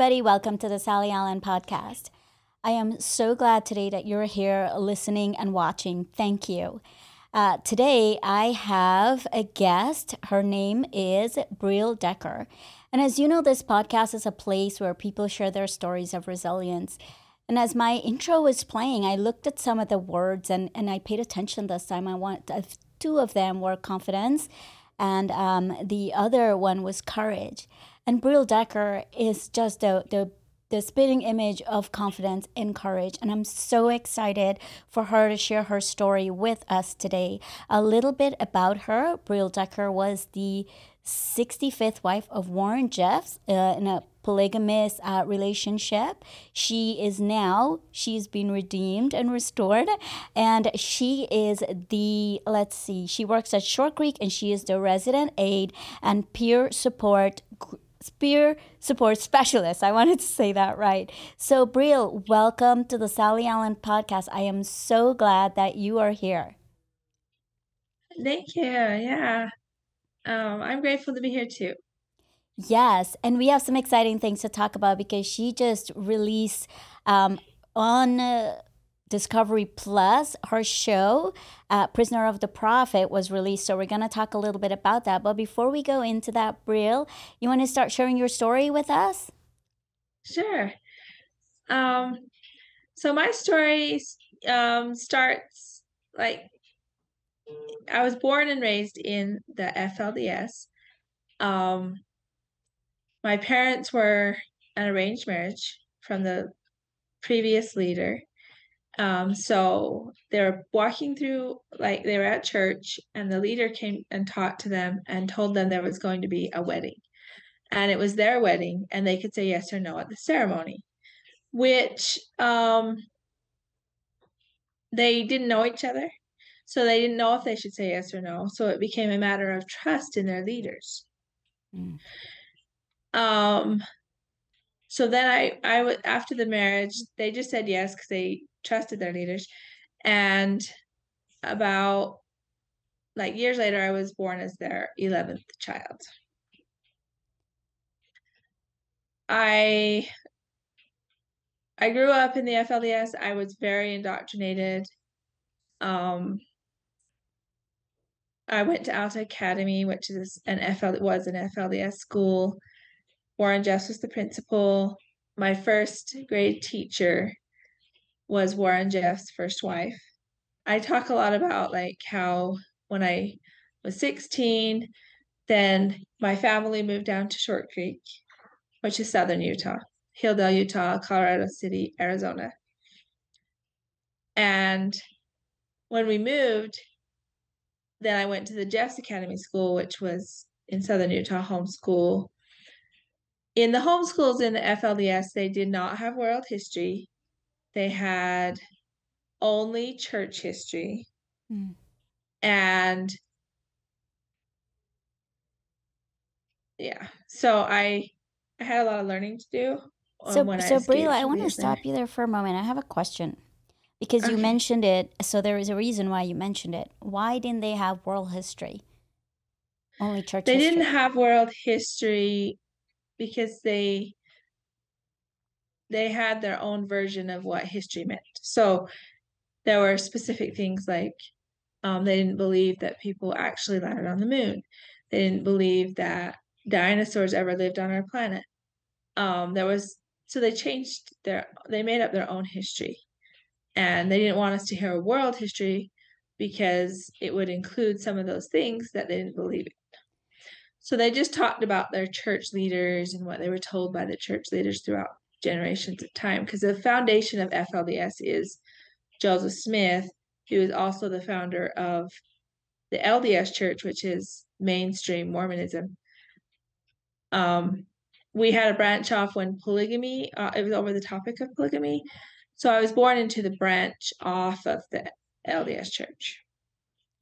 everybody. Welcome to the Sally Allen podcast. I am so glad today that you're here listening and watching. Thank you. Uh, today, I have a guest. Her name is Briell Decker. And as you know, this podcast is a place where people share their stories of resilience. And as my intro was playing, I looked at some of the words and, and I paid attention this time. I want uh, two of them were confidence, and um, the other one was courage. And Briell Decker is just the, the the spitting image of confidence and courage. And I'm so excited for her to share her story with us today. A little bit about her Briell Decker was the 65th wife of Warren Jeffs uh, in a polygamous uh, relationship. She is now, she's been redeemed and restored. And she is the, let's see, she works at Short Creek and she is the resident aide and peer support peer support specialist. I wanted to say that right. So, Briell, welcome to the Sally Allen podcast. I am so glad that you are here. Thank you. Yeah. Um, I'm grateful to be here too. Yes, and we have some exciting things to talk about because she just released um, on uh, Discovery Plus, her show, uh, Prisoner of the Prophet, was released. So we're going to talk a little bit about that. But before we go into that, Briell, you want to start sharing your story with us? Sure. Um, so my story um, starts like I was born and raised in the FLDS. Um, my parents were an arranged marriage from the previous leader. Um, so they were walking through, like they were at church, and the leader came and talked to them and told them there was going to be a wedding. And it was their wedding, and they could say yes or no at the ceremony, which um, they didn't know each other. So they didn't know if they should say yes or no. So it became a matter of trust in their leaders. Mm. Um, so then I, I would after the marriage, they just said yes because they trusted their leaders. And about like years later, I was born as their 11th child. I I grew up in the FLDS. I was very indoctrinated. Um, I went to Alta Academy, which is an FL was an FLDS school. Warren Jeffs was the principal. My first grade teacher was Warren Jeff's first wife. I talk a lot about like how when I was 16, then my family moved down to Short Creek, which is southern Utah, Hildale, Utah, Colorado City, Arizona. And when we moved, then I went to the Jeffs Academy School, which was in southern Utah, homeschool. In the homeschools in the FLDS, they did not have world history they had only church history. Mm. And yeah, so I I had a lot of learning to do. So, so Briell, I want to stop you there for a moment. I have a question because okay. you mentioned it. So there is a reason why you mentioned it. Why didn't they have world history? Only church. They history. didn't have world history because they they had their own version of what history meant. So there were specific things like um, they didn't believe that people actually landed on the moon. They didn't believe that dinosaurs ever lived on our planet. Um, there was so they changed their they made up their own history, and they didn't want us to hear a world history because it would include some of those things that they didn't believe. So they just talked about their church leaders and what they were told by the church leaders throughout generations of time because the foundation of FLDS is Joseph Smith, who is also the founder of the LDS Church, which is mainstream Mormonism. Um, we had a branch off when polygamy, uh, it was over the topic of polygamy. So I was born into the branch off of the LDS Church.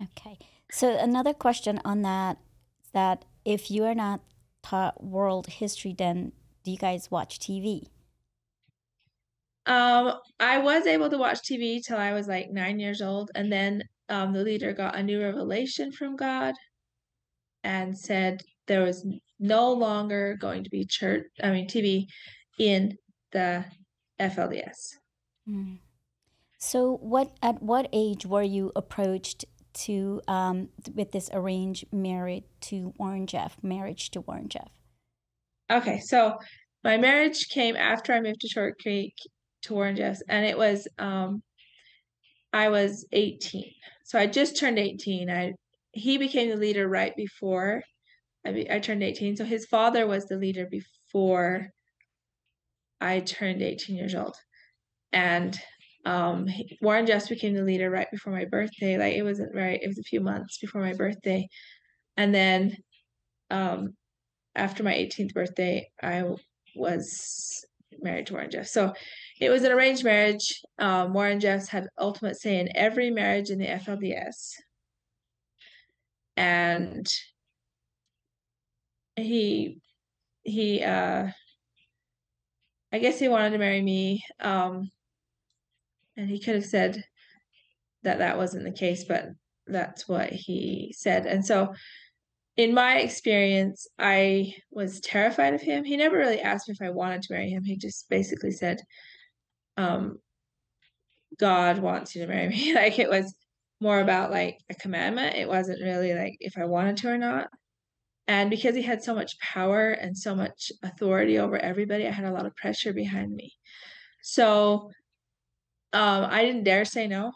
Okay. So another question on that that if you are not taught world history, then do you guys watch TV? Um, I was able to watch TV till I was like nine years old, and then um, the leader got a new revelation from God, and said there was no longer going to be church. I mean TV, in the FLDS. Mm. So, what at what age were you approached to um, with this arranged marriage to Warren Jeff, marriage to Warren Jeff? Okay, so my marriage came after I moved to Short Creek to Warren Jeff's, and it was um, I was 18, so I just turned 18. I he became the leader right before I, I turned 18. So his father was the leader before I turned 18 years old, and um, Warren Jeffs became the leader right before my birthday. Like it wasn't right; it was a few months before my birthday, and then um, after my 18th birthday, I was married to Warren Jeffs. So it was an arranged marriage. Um, Warren Jeffs had ultimate say in every marriage in the FLDS, and he he uh, I guess he wanted to marry me. Um, and he could have said that that wasn't the case, but that's what he said. And so, in my experience, I was terrified of him. He never really asked me if I wanted to marry him. He just basically said, um, God wants you to marry me. like it was more about like a commandment. It wasn't really like if I wanted to or not. And because he had so much power and so much authority over everybody, I had a lot of pressure behind me. So um, I didn't dare say no.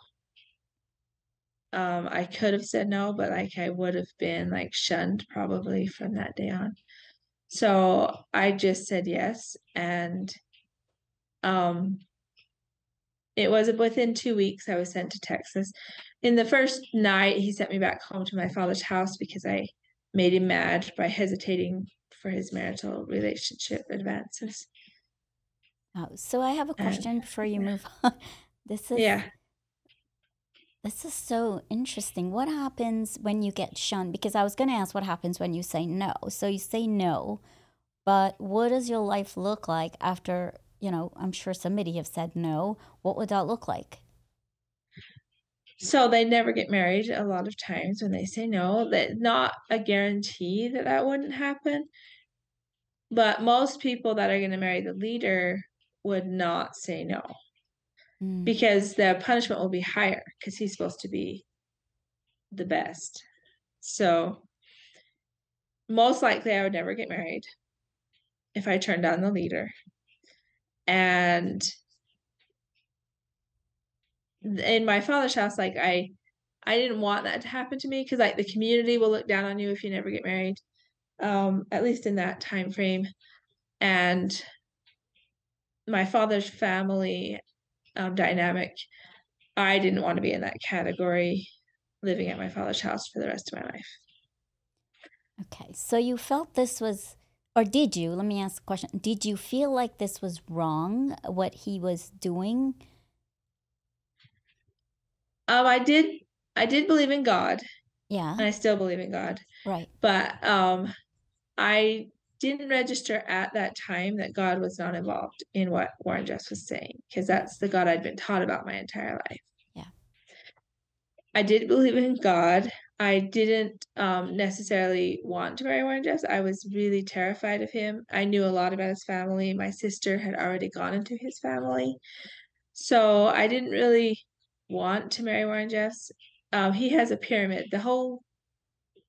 Um, I could have said no, but like I would have been like shunned probably from that day on. So I just said yes. And um, it was within two weeks I was sent to Texas. In the first night, he sent me back home to my father's house because I made him mad by hesitating for his marital relationship advances. Oh, so I have a question and, before you move on. This is yeah. This is so interesting. What happens when you get shunned? Because I was going to ask what happens when you say no. So you say no, but what does your life look like after, you know, I'm sure somebody have said no. What would that look like? So they never get married a lot of times when they say no. That not a guarantee that that wouldn't happen. But most people that are going to marry the leader would not say no mm. because the punishment will be higher because he's supposed to be the best. So most likely I would never get married if I turned down the leader. And in my father's house, like I I didn't want that to happen to me because like the community will look down on you if you never get married. Um, at least in that time frame. And my father's family um, dynamic. I didn't want to be in that category living at my father's house for the rest of my life. Okay. So you felt this was, or did you? Let me ask a question. Did you feel like this was wrong, what he was doing? Um, I did. I did believe in God. Yeah. And I still believe in God. Right. But um, I didn't register at that time that God was not involved in what Warren Jeffs was saying, because that's the God I'd been taught about my entire life. Yeah. I did believe in God. I didn't um, necessarily want to marry Warren Jeffs. I was really terrified of him. I knew a lot about his family. My sister had already gone into his family. So I didn't really want to marry Warren Jeffs. Um, he has a pyramid. The whole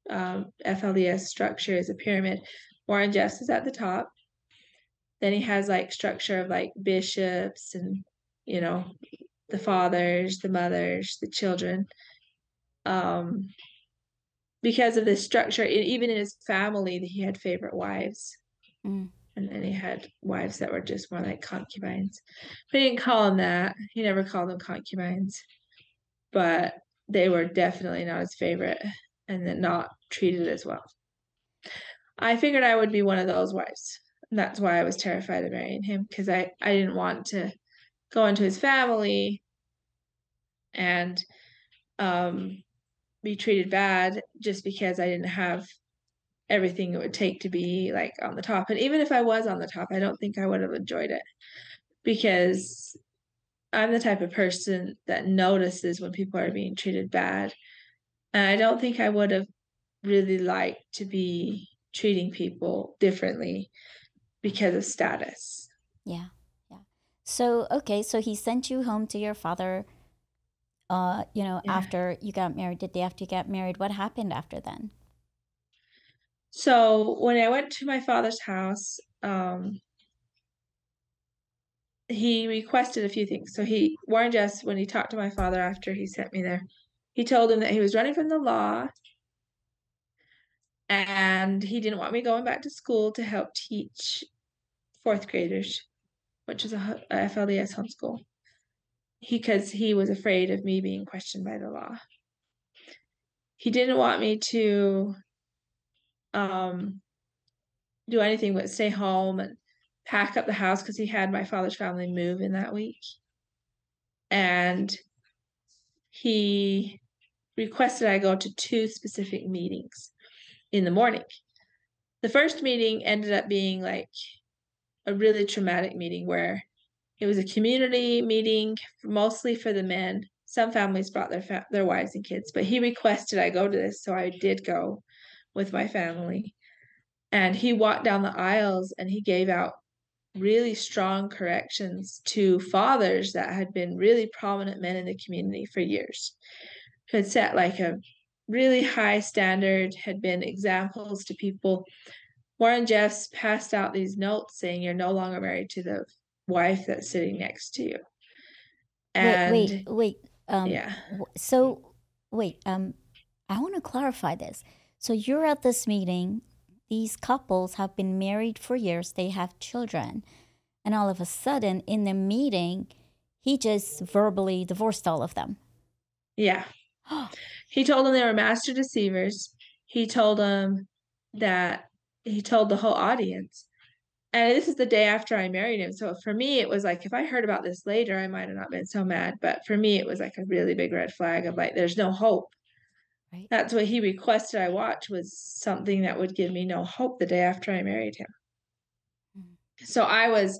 um, FLDS structure is a pyramid Warren Jeffs is at the top. Then he has like structure of like bishops and you know the fathers, the mothers, the children. Um, because of this structure, even in his family, he had favorite wives. Mm. And then he had wives that were just more like concubines. But he didn't call them that. He never called them concubines. But they were definitely not his favorite and then not treated as well. I figured I would be one of those wives. And that's why I was terrified of marrying him because I, I didn't want to go into his family and um, be treated bad just because I didn't have everything it would take to be like on the top. And even if I was on the top, I don't think I would have enjoyed it because I'm the type of person that notices when people are being treated bad. And I don't think I would have really liked to be treating people differently because of status. Yeah. Yeah. So, okay, so he sent you home to your father uh, you know, Yeah. after you got married, the day after you got married. What happened after then? So when I went to my father's house, um, he requested a few things. So he warned us when he talked to my father after he sent me there. He told him that he was running from the law and he didn't want me going back to school to help teach fourth graders, which is a FLDS homeschool, because he was afraid of me being questioned by the law. He didn't want me to um, do anything but stay home and pack up the house because he had my father's family move in that week. And he requested I go to two specific meetings in the morning. The first meeting ended up being like a really traumatic meeting where it was a community meeting mostly for the men. Some families brought their fa- their wives and kids, but he requested I go to this, so I did go with my family. And he walked down the aisles and he gave out really strong corrections to fathers that had been really prominent men in the community for years, who had set like a really high standard, had been examples to people. Warren Jeffs passed out these notes saying you're no longer married to the wife that's sitting next to you. And wait, wait, wait. Um, yeah. so, wait, um, I want to clarify this. So you're at this meeting. These couples have been married for years. They have children, and all of a sudden, in the meeting, he just verbally divorced all of them. Yeah. He told them they were master deceivers. He told them that he told the whole audience. And this is the day after I married him. So for me, it was like if I heard about this later, I might have not been so mad. But for me, it was like a really big red flag of like, there's no hope. Right. That's what he requested I watch was something that would give me no hope the day after I married him. Mhm. So I was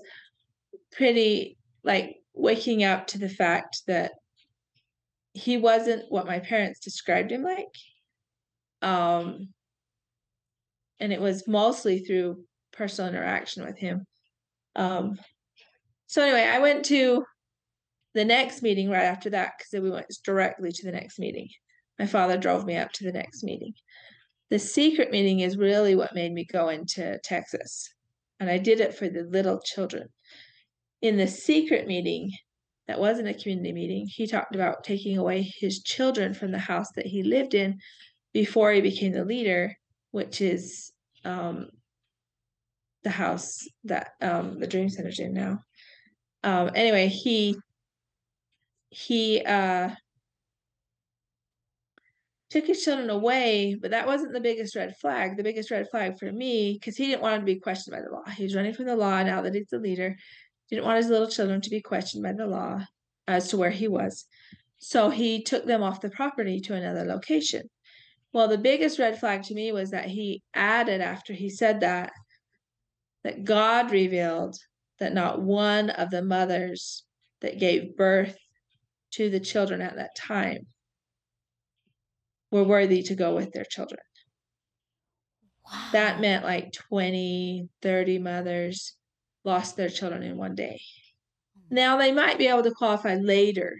pretty like waking up to the fact that he wasn't what my parents described him like. Um, and it was mostly through personal interaction with him. Um, so anyway, I went to the next meeting right after that because we went directly to the next meeting. My father drove me up to the next meeting. The secret meeting is really what made me go into Texas, and I did it for the little children. In the secret meeting, that wasn't a community meeting, he talked about taking away his children from the house that he lived in before he became the leader, which is um, the house that um, the Dream Center's in now. Um, anyway, he he uh, took his children away, but that wasn't the biggest red flag. The biggest red flag for me, because he didn't want him to be questioned by the law. He was running from the law now that he's the leader. Didn't want his little children to be questioned by the law as to where he was. So he took them off the property to another location. Well, the biggest red flag to me was that he added after he said that that God revealed that not one of the mothers that gave birth to the children at that time were worthy to go with their children. Wow. That meant like 20, 30 mothers lost their children in one day. Now they might be able to qualify later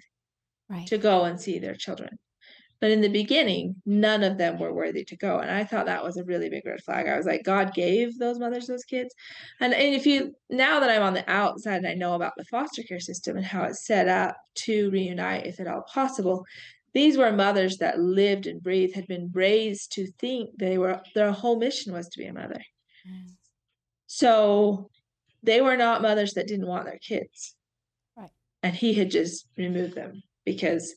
right. to go and see their children. But in the beginning, none of them were worthy to go. And I thought that was a really big red flag. I was like, God gave those mothers those kids. And, and if you, now that I'm on the outside and I know about the foster care system and how it's set up to reunite, if at all possible, these were mothers that lived and breathed, had been raised to think they were, their whole mission was to be a mother. Mm. So they were not mothers that didn't want their kids. Right. And he had just removed them because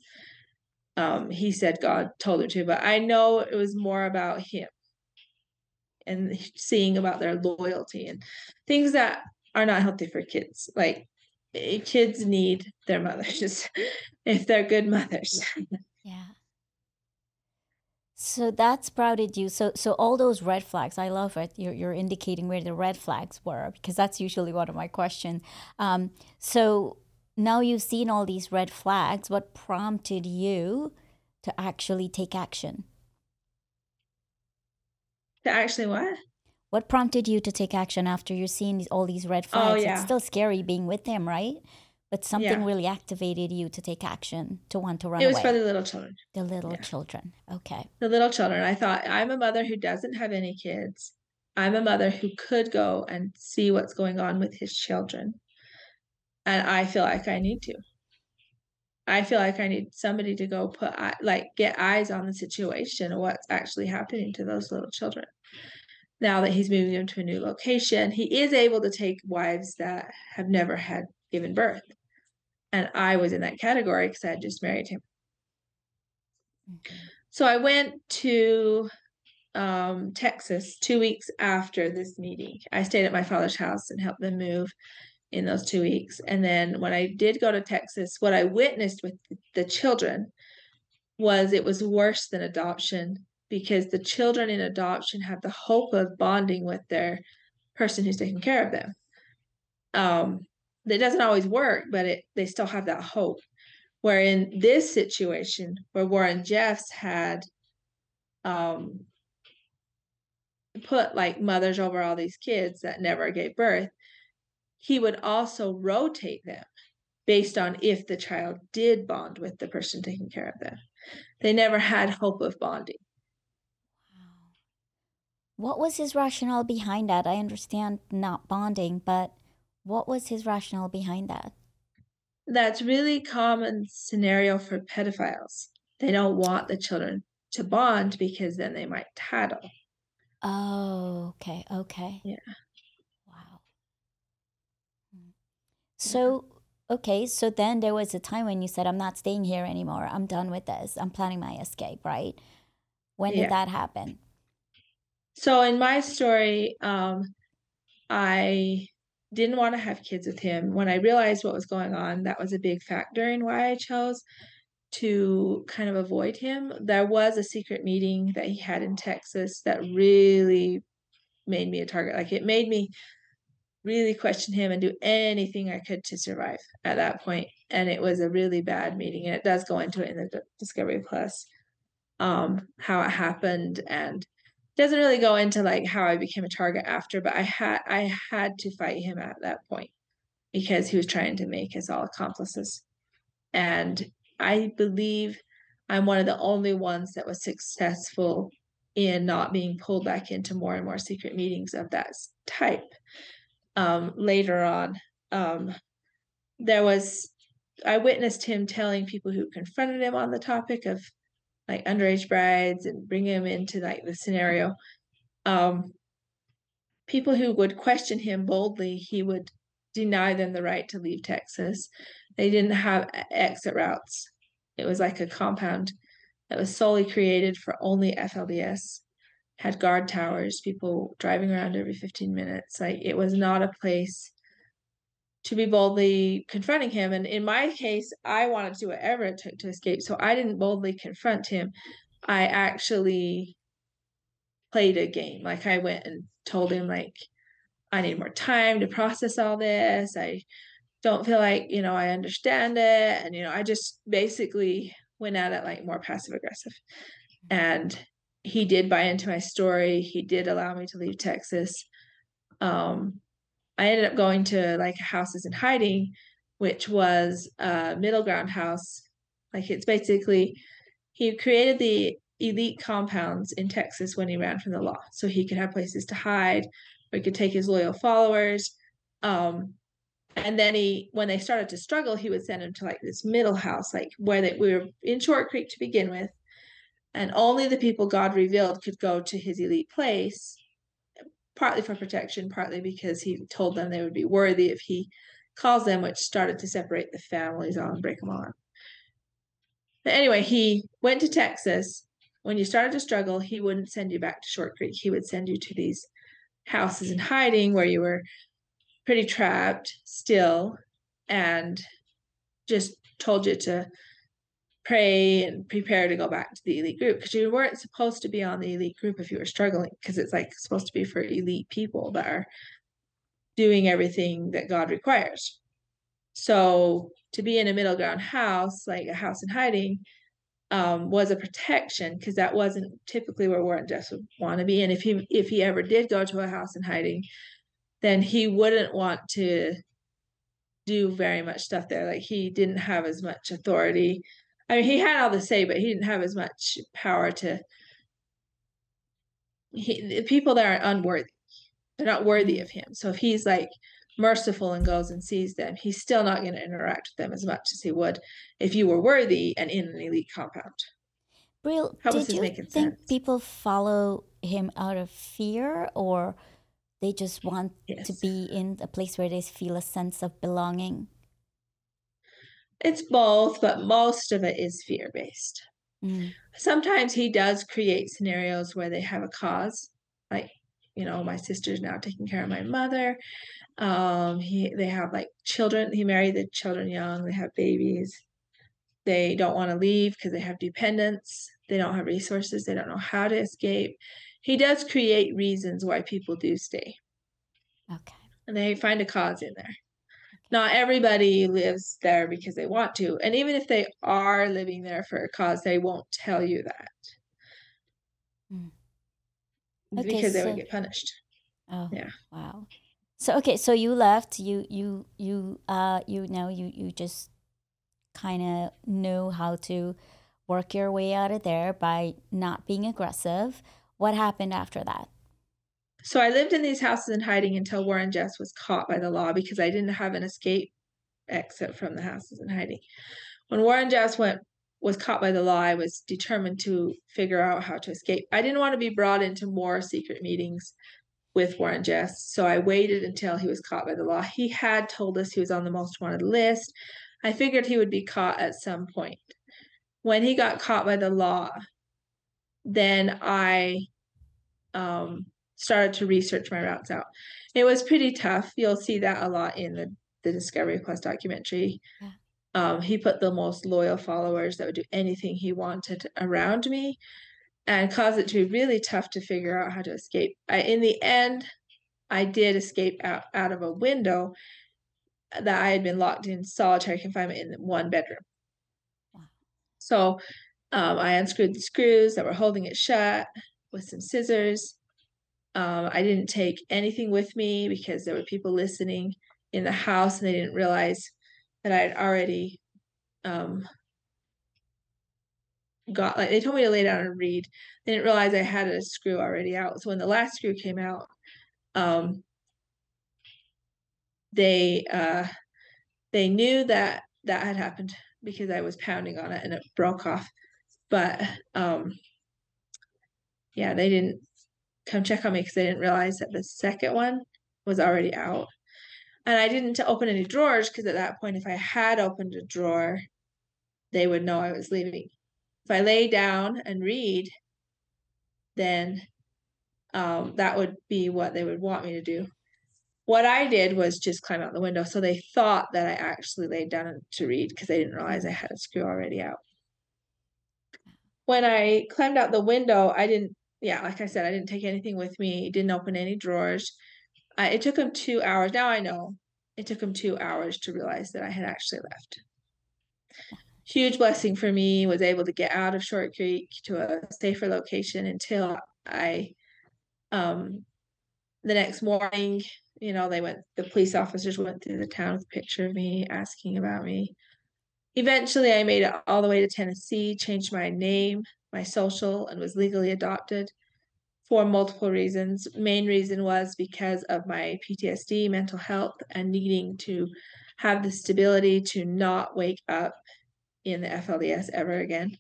um, he said God told him to. But I know it was more about him and seeing about their loyalty and things that are not healthy for kids. Like eh, kids need their mothers if they're good mothers. Yeah. So that sprouted you. So so all those red flags, I love it. You're you're indicating where the red flags were because that's usually one of my questions. Um, so now you've seen all these red flags. What prompted you to actually take action? to actually what? What prompted you to take action after you're seeing these, all these red flags? Oh, flags? yeah. It's still scary being with him, right? But something Yeah. really activated you to take action, to want to run It was away. for the little children. the little yeah. children. Okay. The little children. I thought I'm a mother who doesn't have any kids. I'm a mother who could go and see what's going on with his children. And I feel like I need to. I feel like I need somebody to go put like get eyes on the situation and what's actually happening to those little children. Now that he's moving them to a new location, he is able to take wives that have never had given birth. And I was in that category because I had just married him. So I went to um, Texas two weeks after this meeting. I stayed at my father's house and helped them move in those two weeks. And then when I did go to Texas, what I witnessed with the children was it was worse than adoption because the children in adoption have the hope of bonding with their person who's taking care of them. Um, it doesn't always work, but it they still have that hope. Where in this situation, where Warren Jeffs had um, put like mothers over all these kids that never gave birth, he would also rotate them based on if the child did bond with the person taking care of them. They never had hope of bonding. What was his rationale behind that? I understand not bonding, but what was his rationale behind that? That's really common scenario for pedophiles. They don't want the children to bond because then they might tattle. Oh, okay, okay. Yeah. Wow. Hmm. So, okay, so then there was a time when you said, I'm not staying here anymore. I'm done with this. I'm planning my escape, right? When did Yeah. that happen? So in my story, um, I didn't want to have kids with him. When I realized what was going on, that was a big factor in why I chose to kind of avoid him. There was a secret meeting that he had in Texas that really made me a target. Like it made me really question him and do anything I could to survive at that point. And it was a really bad meeting. And it does go into it in the Discovery Plus, um, how it happened and doesn't really go into like how I became a target after, but I had I had to fight him at that point because he was trying to make us all accomplices. And I believe I'm one of the only ones that was successful in not being pulled back into more and more secret meetings of that type. Um, later on, um, there was I witnessed him telling people who confronted him on the topic of like underage brides and bring him into like the scenario. Um, people who would question him boldly, he would deny them the right to leave Texas. They didn't have exit routes. It was like a compound that was solely created for only FLDS. Had guard towers, people driving around every 15 minutes. Like it was not a place to be boldly confronting him. And in my case, I wanted to do whatever it took to escape. So I didn't boldly confront him. I actually played a game. Like I went and told him like I need more time to process all this. I don't feel like, you know, I understand it. And, you know, I just basically went at it like more passive aggressive. And he did buy into my story. He did allow me to leave Texas. Um, I ended up going to like houses in hiding, which was a middle ground house. Like it's basically he created the elite compounds in Texas when he ran from the law, so he could have places to hide, or he could take his loyal followers. Um, and then he, when they started to struggle, he would send them to like this middle house, like where they we were in Short Creek to begin with, and only the people God revealed could go to his elite place partly for protection, partly because he told them they would be worthy if he calls them, which started to separate the families on, break them on. But anyway, he went to Texas. When you started to struggle, he wouldn't send you back to Short Creek. He would send you to these houses in hiding where you were pretty trapped still and just told you to pray and prepare to go back to the elite group because you weren't supposed to be on the elite group if you were struggling because it's like supposed to be for elite people that are doing everything that God requires. So to be in a middle ground house, like a house in hiding, um, was a protection because that wasn't typically where Warren Jeffs would want to be. And if he if he ever did go to a house in hiding, then he wouldn't want to do very much stuff there. Like he didn't have as much authority. I mean, he had all the say, but he didn't have as much power to. He, the people there are unworthy. They're not worthy of him. So if he's like merciful and goes and sees them, he's still not going to interact with them as much as he would if you were worthy and in an elite compound. Brill, did you think sense. people follow him out of fear or they just want yes. to be in a place where they feel a sense of belonging? It's both, but most of it is fear based. Mm. Sometimes he does create scenarios where they have a cause, like you know, my sister's now taking care of my mother. Um, he they have like children. He married the children young. They have babies. They don't want to leave because they have dependents. They don't have resources. They don't know how to escape. He does create reasons why people do stay. Okay. And they find a cause in there. Not everybody lives there because they want to. And even if they are living there for a cause, they won't tell you that. Mm. Okay, because so, they would get punished. Oh, yeah. Wow. So okay, so you left. You you you uh you know you you just kind of knew how to work your way out of there by not being aggressive. What happened after that? So I lived in these houses in hiding until Warren Jeffs was caught by the law because I didn't have an escape exit from the houses in hiding. When Warren Jeffs went was caught by the law, I was determined to figure out how to escape. I didn't want to be brought into more secret meetings with Warren Jeffs, so I waited until he was caught by the law. He had told us he was on the most wanted list. I figured he would be caught at some point. When he got caught by the law, then I um, started to research my routes out. It was pretty tough. You'll see that a lot in the, the Discovery Plus documentary. Yeah. Um, he put the most loyal followers that would do anything he wanted around me and caused it to be really tough to figure out how to escape. I, in the end, I did escape out, out of a window that I had been locked in solitary confinement in one bedroom. Wow. So um, I unscrewed the screws that were holding it shut with some scissors. Um, I didn't take anything with me because there were people listening in the house and they didn't realize that I had already um, got like they told me to lay down and read. They didn't realize I had a screw already out. So when the last screw came out, um, they uh, they knew that that had happened because I was pounding on it and it broke off. But um, yeah, they didn't come check on me because they didn't realize that the second one was already out. And I didn't open any drawers because at that point, if I had opened a drawer, they would know I was leaving. If I lay down and read, then um, that would be what they would want me to do. What I did was just climb out the window. So they thought that I actually laid down to read because they didn't realize I had a screw already out. When I climbed out the window, I didn't, yeah, like I said, I didn't take anything with me, didn't open any drawers. It took him two hours. Now I know it took him two hours to realize that I had actually left. Huge blessing for me was able to get out of Short Creek to a safer location until I, um, the next morning, you know, they went, the police officers went through the town with a picture of me asking about me. Eventually, I made it all the way to Tennessee, changed my name, my social, and was legally adopted for multiple reasons. Main reason was because of my PTSD, mental health, and needing to have the stability to not wake up in the FLDS ever again.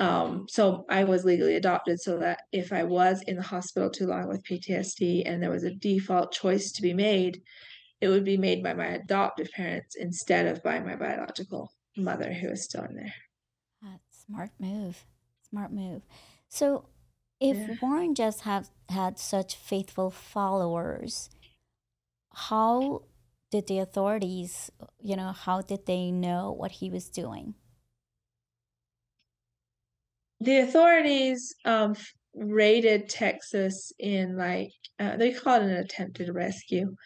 Um, so I was legally adopted so that if I was in the hospital too long with PTSD and there was a default choice to be made, it would be made by my adoptive parents instead of by my biological mother who is still in there. That's smart move. Smart move. So if yeah. Warren just have had such faithful followers, how did the authorities, you know, how did they know what he was doing? The authorities um, raided Texas in like uh, they called it an attempted rescue.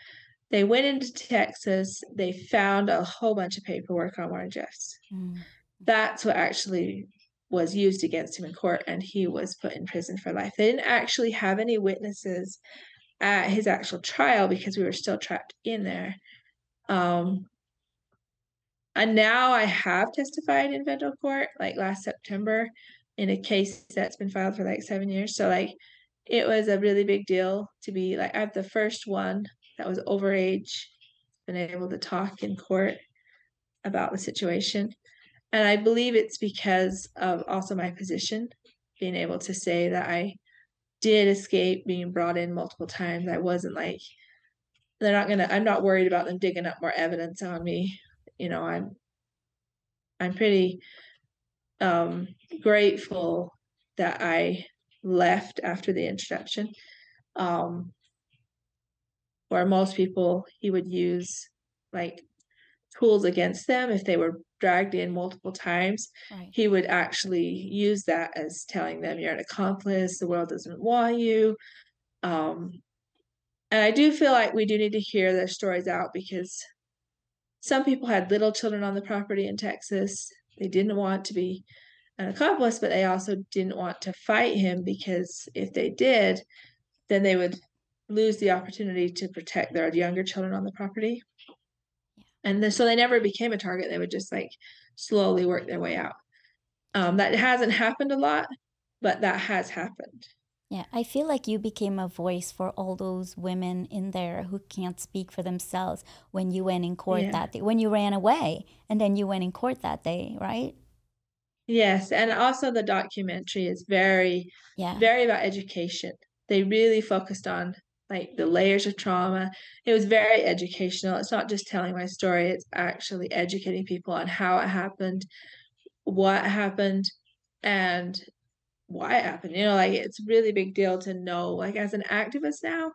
They went into Texas. They found a whole bunch of paperwork on Warren Jeffs. Mm. That's what actually was used against him in court and he was put in prison for life. They didn't actually have any witnesses at his actual trial because we were still trapped in there. Um, and now I have testified in federal court, like last September, in a case that's been filed for like seven years. So like it was a really big deal to be like I'm the first one that was overage, been able to talk in court about the situation. And I believe it's because of also my position, being able to say that I did escape being brought in multiple times. I wasn't like they're not gonna I'm not worried about them digging up more evidence on me. You know, I'm I'm pretty um grateful that I left after the introduction. Um where most people he would use like tools against them if they were dragged in multiple times. Right. he would actually use that as telling them you're an accomplice the world doesn't want you. Um, and i do feel like we do need to hear their stories out because some people had little children on the property in texas. They didn't want to be an accomplice but they also didn't want to fight him because if they did then they would lose the opportunity to protect their younger children on the property and then, so they never became a target. They would just like slowly work their way out. Um, that hasn't happened a lot but that has happened. Yeah i feel like you became a voice for all those women in there who can't speak for themselves when you went in court yeah. that day when you ran away and then you went in court that day right? Yes and also the documentary is very yeah. very about education. They really focused on like the layers of trauma. It was very educational. It's not just telling my story, it's actually educating people on how it happened, what happened, and why it happened. You know, like it's really big deal to know, like as an activist now.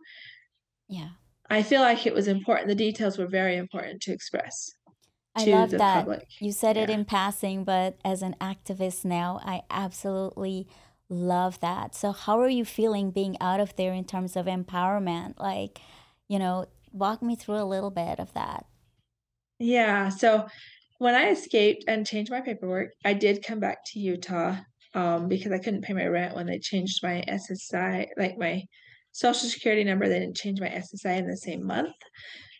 Yeah. I feel like it was important. The details were very important to express. I love that. Public. You said yeah. it in passing, but as an activist now, I absolutely Love that. So, how are you feeling being out of there in terms of empowerment? Like, you know, walk me through a little bit of that. Yeah. So, when I escaped and changed my paperwork, I did come back to Utah um, because I couldn't pay my rent when they changed my SSI, like my social security number. They didn't change my SSI in the same month.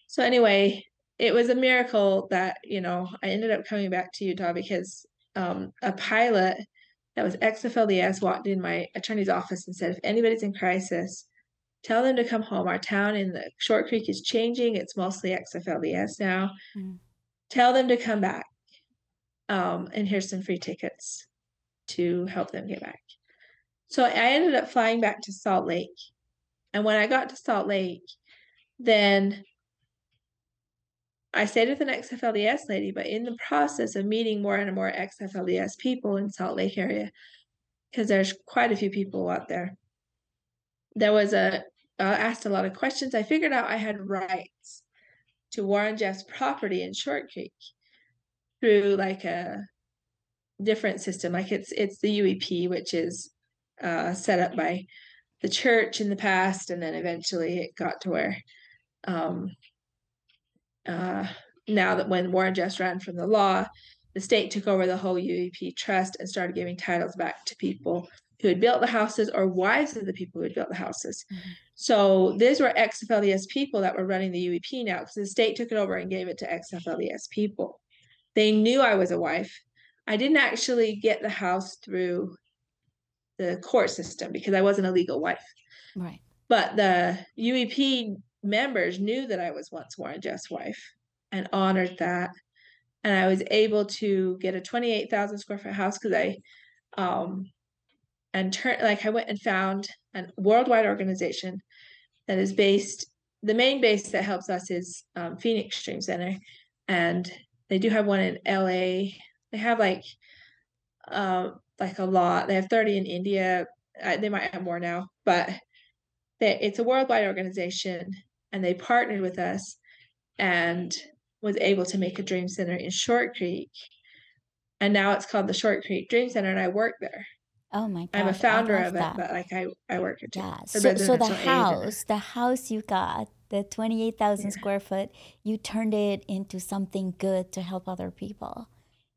So, anyway, it was a miracle that, you know, I ended up coming back to Utah because um, a pilot that was XFLDS walked in my attorney's office and said, if anybody's in crisis, tell them to come home. Our town in the Short Creek is changing. It's mostly XFLDS now. Mm. Tell them to come back. Um, and here's some free tickets to help them get back. So I ended up flying back to Salt Lake. And when I got to Salt Lake, then I stayed with an XFLDS lady, but in the process of meeting more and more XFLDS people in Salt Lake area, because there's quite a few people out there, there was a I asked a lot of questions. I figured out I had rights to Warren Jeff's property in Short Creek through like a different system. Like it's it's the UEP, which is uh, set up by the church in the past, and then eventually it got to where um, uh, now that when Warren Jeffs ran from the law, the state took over the whole UEP trust and started giving titles back to people who had built the houses or wives of the people who had built the houses. Mm-hmm. So these were ex-FLDS people that were running the UEP now because the state took it over and gave it to ex-FLDS people. They knew I was a wife. I didn't actually get the house through the court system because I wasn't a legal wife. Right. But the UEP members knew that I was once Warren Jeff's wife and honored that. And I was able to get a 28,000 square foot house because I, um, and turn like I went and found a worldwide organization that is based. The main base that helps us is um, Phoenix Dream Center, and they do have one in LA. They have like, um, like a lot. They have 30 in India. I, they might have more now, but they, it's a worldwide organization and they partnered with us and was able to make a dream center in Short Creek. And now it's called the Short Creek Dream Center, and I work there. Oh my god! I'm a founder of it, but like I, I work too. Yeah. So, so the house, the house you got, the twenty eight thousand yeah. square foot, you turned it into something good to help other people.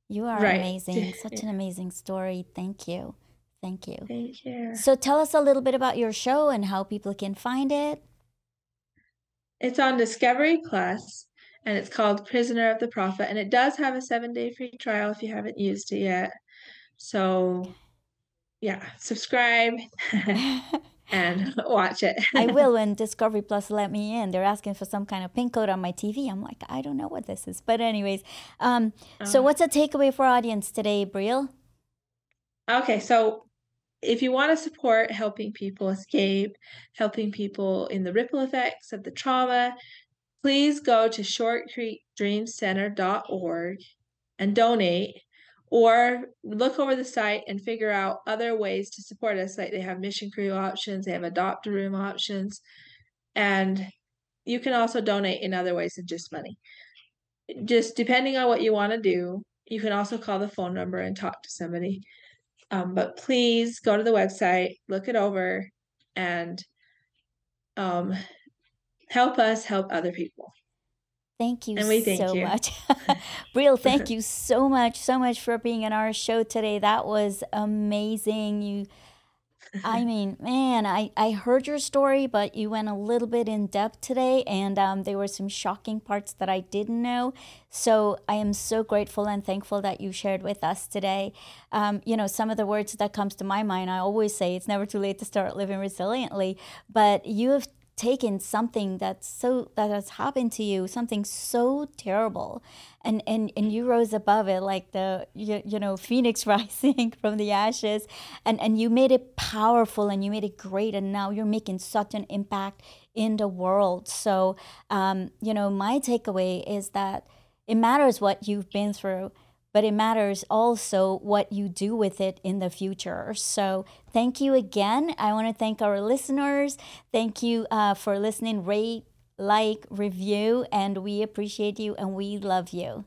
You are Right. amazing. Such an amazing story. Thank you. Thank you. Thank you. So tell us a little bit about your show and how people can find it. It's on Discovery Plus, and it's called Prisoner of the Prophet, and it does have a seven day free trial if you haven't used it yet. So, yeah, subscribe and watch it. I will when Discovery Plus let me in. They're asking for some kind of pin code on my TV. I'm like, I don't know what this is. But anyways, um, so Uh, what's a takeaway for audience today, Briell? Okay, so if you want to support helping people escape, helping people in the ripple effects of the trauma, please go to shortcreekdreamcenter.org and donate or look over the site and figure out other ways to support us like they have mission crew options they have adopt a room options and you can also donate in other ways than just money. Just depending on what you want to do you can also call the phone number and talk to somebody um, but please go to the website look it over and um, help us help other people Thank you And we thank so you. much. Briell, thank you so much, so much for being on our show today. That was amazing. You I mean, man, I, I heard your story, but you went a little bit in depth today, and um, there were some shocking parts that I didn't know. So I am so grateful and thankful that you shared with us today. Um, you know, some of the words that comes to my mind, I always say it's never too late to start living resiliently, but you have taken something that's so that has happened to you something so terrible. And and and you rose above it like the you, you know phoenix rising from the ashes. And and you made it powerful and you made it great. And now you're making such an impact in the world. So um, you know my takeaway is that it matters what you've been through but it matters also what you do with it in the future. So, thank you again. I want to thank our listeners. Thank you uh, for listening, rate, like, review, and we appreciate you and we love you.